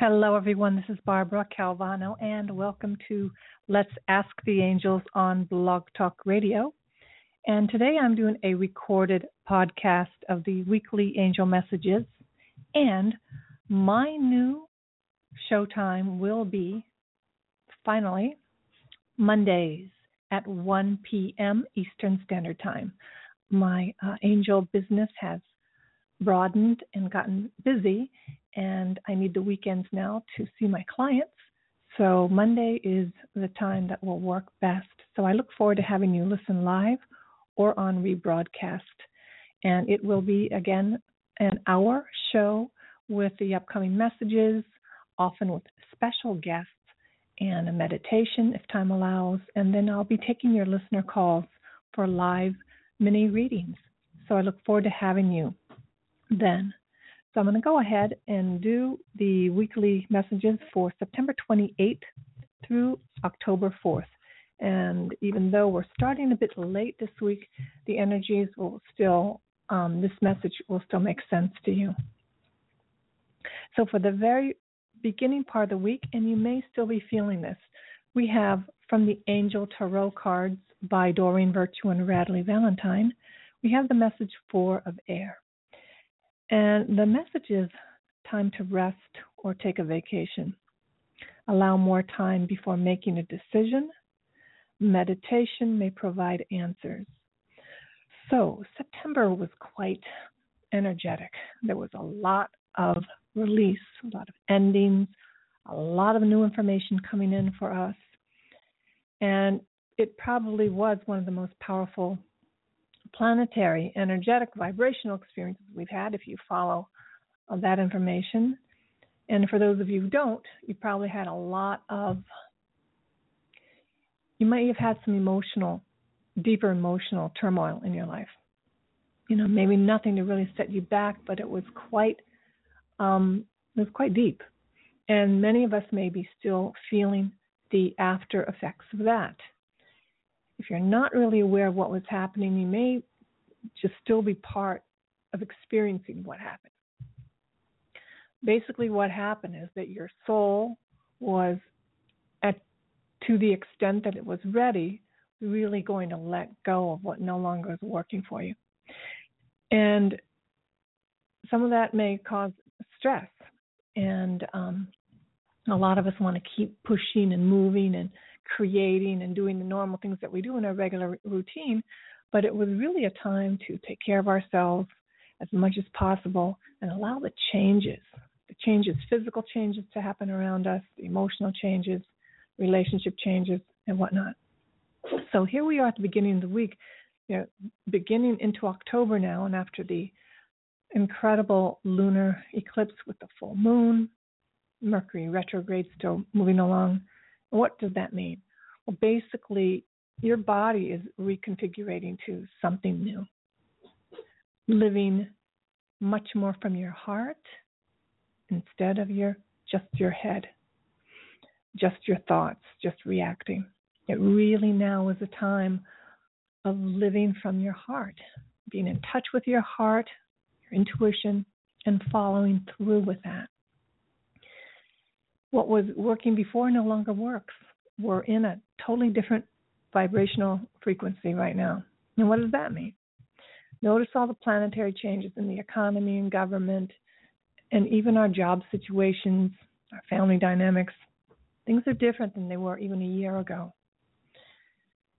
Hello, everyone. This is Barbara Calvano, and welcome to Let's Ask the Angels on Blog Talk Radio. And today I'm doing a recorded podcast of the weekly angel messages. And my new showtime will be finally Mondays at 1 p.m. Eastern Standard Time. My uh, angel business has broadened and gotten busy, and I need the weekends now to see my clients. So Monday is the time that will work best. So I look forward to having you listen live or on rebroadcast. And it will be again an hour show with the upcoming messages, often with special guests and a meditation if time allows. And then I'll be taking your listener calls for live mini readings. So I look forward to having you then. So I'm going to go ahead and do the weekly messages for September 28th through October 4th. And even though we're starting a bit late this week, the energies will still, um, this message will still make sense to you. So for the very beginning part of the week, and you may still be feeling this, we have from the Angel Tarot cards by Doreen Virtue and Radleigh Valentine, we have the message four of air. And the message is time to rest or take a vacation. Allow more time before making a decision. Meditation may provide answers. So, September was quite energetic. There was a lot of release, a lot of endings, a lot of new information coming in for us. And it probably was one of the most powerful planetary, energetic, vibrational experiences we've had if you follow uh, that information. And for those of you who don't, you probably had a lot of, you might have had some emotional, deeper emotional turmoil in your life. You know, maybe nothing to really set you back, but it was quite, um, it was quite deep. And many of us may be still feeling the after effects of that if you're not really aware of what was happening, you may just still be part of experiencing what happened. Basically, what happened is that your soul was, at to the extent that it was ready, really going to let go of what no longer is working for you. And some of that may cause stress, and um, a lot of us want to keep pushing and moving and creating and doing the normal things that we do in our regular routine, but it was really a time to take care of ourselves as much as possible and allow the changes, the changes, physical changes to happen around us, the emotional changes, relationship changes, and whatnot. So here we are at the beginning of the week, you know, beginning into October now, and after the incredible lunar eclipse with the full moon, Mercury retrograde still moving along. What does that mean? Well, basically, your body is reconfiguring to something new, living much more from your heart instead of your just your head, just your thoughts, just reacting. It really now is a time of living from your heart, being in touch with your heart, your intuition, and following through with that. What was working before no longer works. We're in a totally different vibrational frequency right now. And what does that mean? Notice all the planetary changes in the economy and government, and even our job situations, our family dynamics. Things are different than they were even a year ago.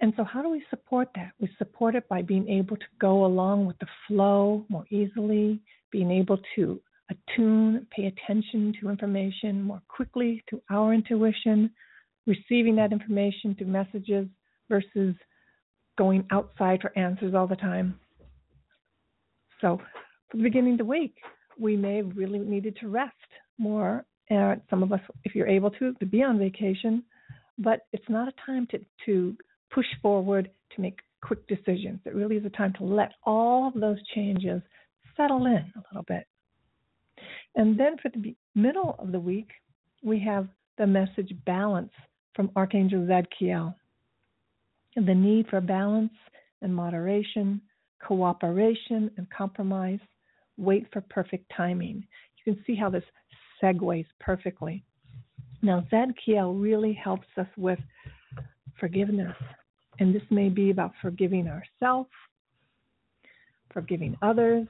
And so, how do we support that? We support it by being able to go along with the flow more easily, being able to attune, pay attention to information more quickly to our intuition, receiving that information through messages versus going outside for answers all the time. So, for the beginning of the week, we may have really needed to rest more. Uh, some of us, if you're able to, to be on vacation, but it's not a time to, to push forward to make quick decisions. It really is a time to let all of those changes settle in a little bit. And then for the middle of the week, we have the message balance from Archangel Zadkiel the need for balance and moderation, cooperation and compromise, wait for perfect timing. You can see how this segues perfectly. Now, Zadkiel really helps us with forgiveness. And this may be about forgiving ourselves, forgiving others,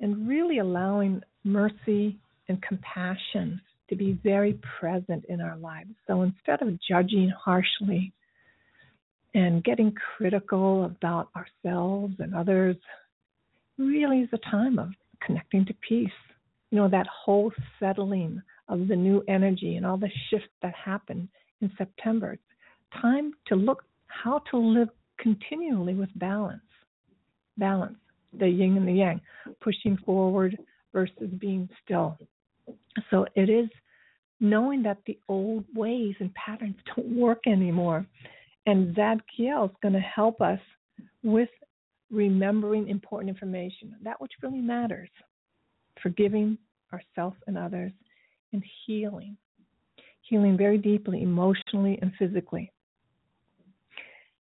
and really allowing mercy and compassion to be very present in our lives. So instead of judging harshly and getting critical about ourselves and others, really is a time of connecting to peace. You know, that whole settling of the new energy and all the shifts that happened in September. It's time to look how to live continually with balance. Balance, the yin and the yang, pushing forward versus being still. So it is knowing that the old ways and patterns don't work anymore. And Zadkiel is going to help us with remembering important information, that which really matters, forgiving ourselves and others, and healing. Healing very deeply, emotionally and physically.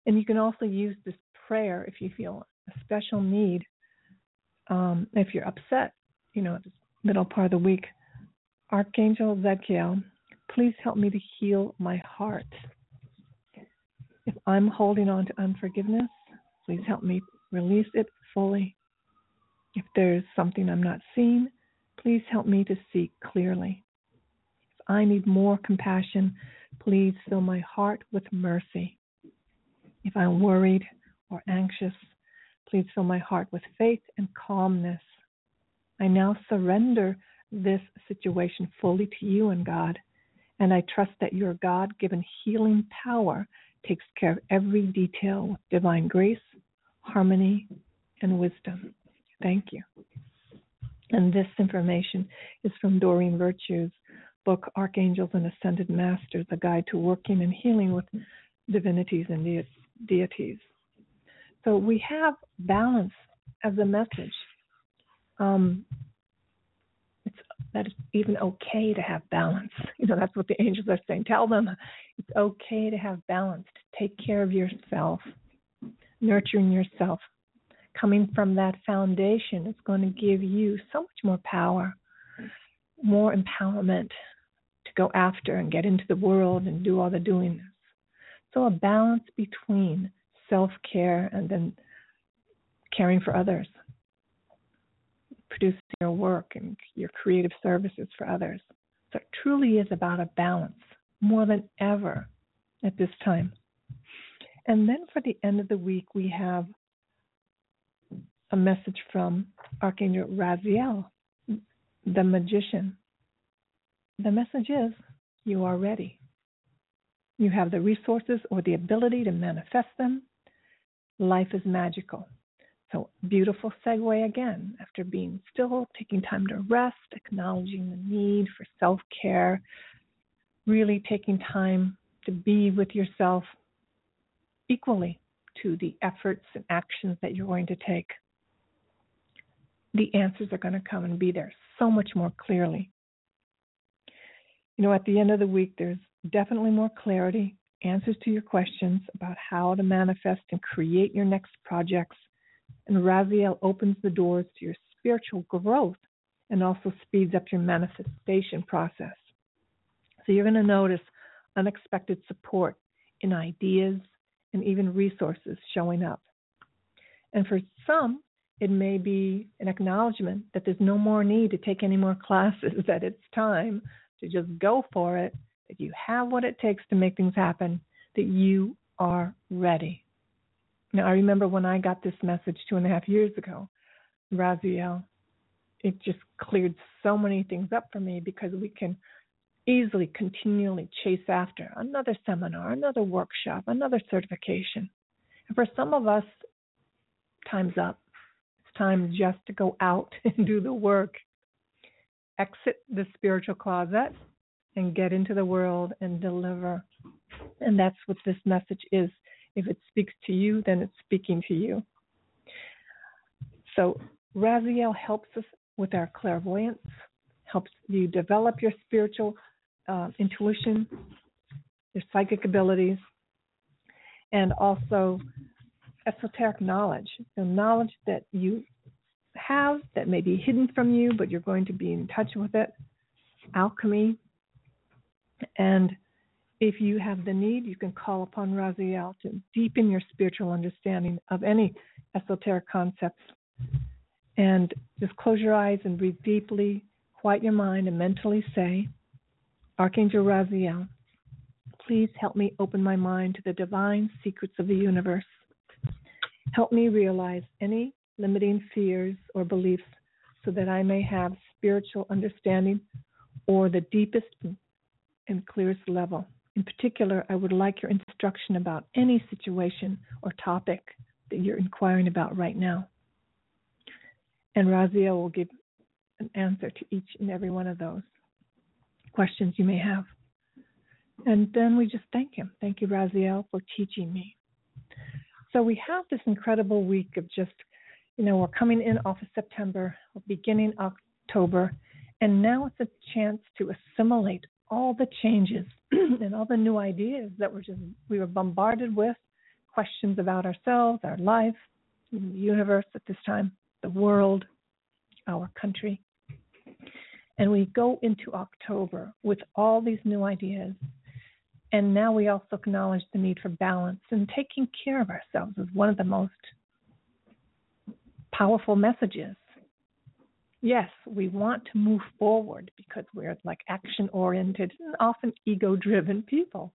And you can also use this prayer if you feel a special need. Um, if you're upset, you know, middle part of the week, Archangel Zadkiel, please help me to heal my heart. If I'm holding on to unforgiveness, please help me release it fully. If there's something I'm not seeing, please help me to see clearly. If I need more compassion, please fill my heart with mercy. If I'm worried or anxious, please fill my heart with faith and calmness. I now surrender this situation fully to you and God, and I trust that your God given healing power takes care of every detail with divine grace, harmony, and wisdom. Thank you. And this information is from Doreen Virtue's book, Archangels and Ascended Masters, a guide to working and healing with divinities and de- deities. So we have balance as a message. Um, it's that it's even okay to have balance. You know, that's what the angels are saying. Tell them it's okay to have balance, to take care of yourself, nurturing yourself. Coming from that foundation is going to give you so much more power, more empowerment to go after and get into the world and do all the doing. So a balance between self care and then caring for others, producing your work and your creative services for others. So it truly is about a balance more than ever at this time. And then for the end of the week, we have a message from Archangel Raziel, the magician. The message is you are ready. You have the resources or the ability to manifest them. Life is magical. So, beautiful segue again after being still, taking time to rest, acknowledging the need for self care, really taking time to be with yourself equally to the efforts and actions that you're going to take. The answers are going to come and be there so much more clearly. You know, at the end of the week, there's definitely more clarity, answers to your questions about how to manifest and create your next projects. And Raziel opens the doors to your spiritual growth and also speeds up your manifestation process. So you're going to notice unexpected support in ideas and even resources showing up. And for some, it may be an acknowledgement that there's no more need to take any more classes, that it's time to just go for it that you have what it takes to make things happen, that you are ready. Now, I remember when I got this message two and a half years ago, Raziel, it just cleared so many things up for me because we can easily continually chase after another seminar, another workshop, another certification. And for some of us, time's up. It's time just to go out and do the work. Exit the spiritual closet and get into the world and deliver. And that's what this message is. If it speaks to you, then it's speaking to you. So Raziel helps us with our clairvoyance, helps you develop your spiritual uh, intuition, your psychic abilities, and also esoteric knowledge, the knowledge that you have that may be hidden from you, but you're going to be in touch with it alchemy. And if you have the need, you can call upon Raziel to deepen your spiritual understanding of any esoteric concepts. And just close your eyes and breathe deeply, quiet your mind, and mentally say, Archangel Raziel, please help me open my mind to the divine secrets of the universe. Help me realize any limiting fears or beliefs so that I may have spiritual understanding or the deepest and clearest level. In particular, I would like your instruction about any situation or topic that you're inquiring about right now. And Raziel will give an answer to each and every one of those questions you may have. And then we just thank him. Thank you, Raziel, for teaching me. So we have this incredible week of just, you know, we're coming in off of September, beginning October, and now it's a chance to assimilate all the changes and all the new ideas that we're just we were bombarded with, questions about ourselves, our life, the universe at this time, the world, our country. And we go into October with all these new ideas and now we also acknowledge the need for balance and taking care of ourselves is one of the most powerful messages. Yes, we want to move forward because we're like action oriented and often ego driven people.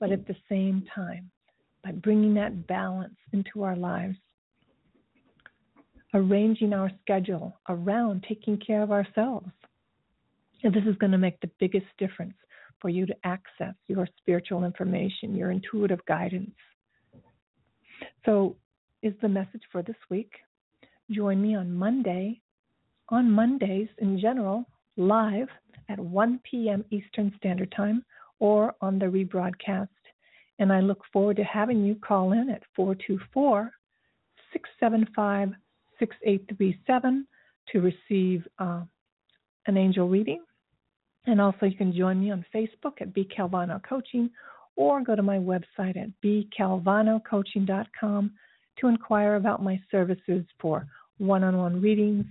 But at the same time, by bringing that balance into our lives, arranging our schedule around taking care of ourselves, and this is going to make the biggest difference for you to access your spiritual information, your intuitive guidance. So, is the message for this week. Join me on Monday, on Mondays in general, live at 1 p.m. Eastern Standard Time or on the rebroadcast. And I look forward to having you call in at 424 675 6837 to receive uh, an angel reading and also, you can join me on Facebook at B Calvano Coaching or go to my website at bcalvanocoaching.com to inquire about my services for one on one readings,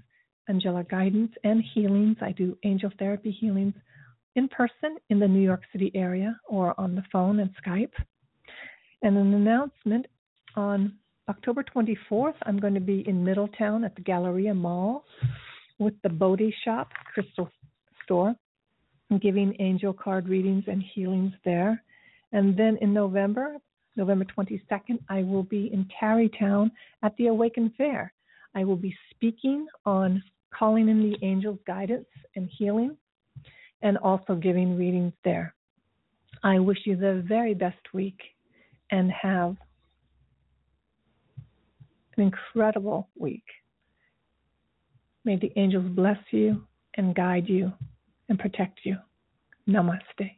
angelic guidance, and healings. I do angel therapy healings in person in the New York City area or on the phone and Skype. And an announcement on October 24th, I'm going to be in Middletown at the Galleria Mall with the Bodhi Shop Crystal Store I'm giving angel card readings and healings there. And then in November, November 22nd, I will be in Tarrytown at the Awaken Fair. I will be speaking on calling in the angels' guidance and healing, and also giving readings there. I wish you the very best week and have an incredible week. May the angels bless you and guide you and protect you. Namaste.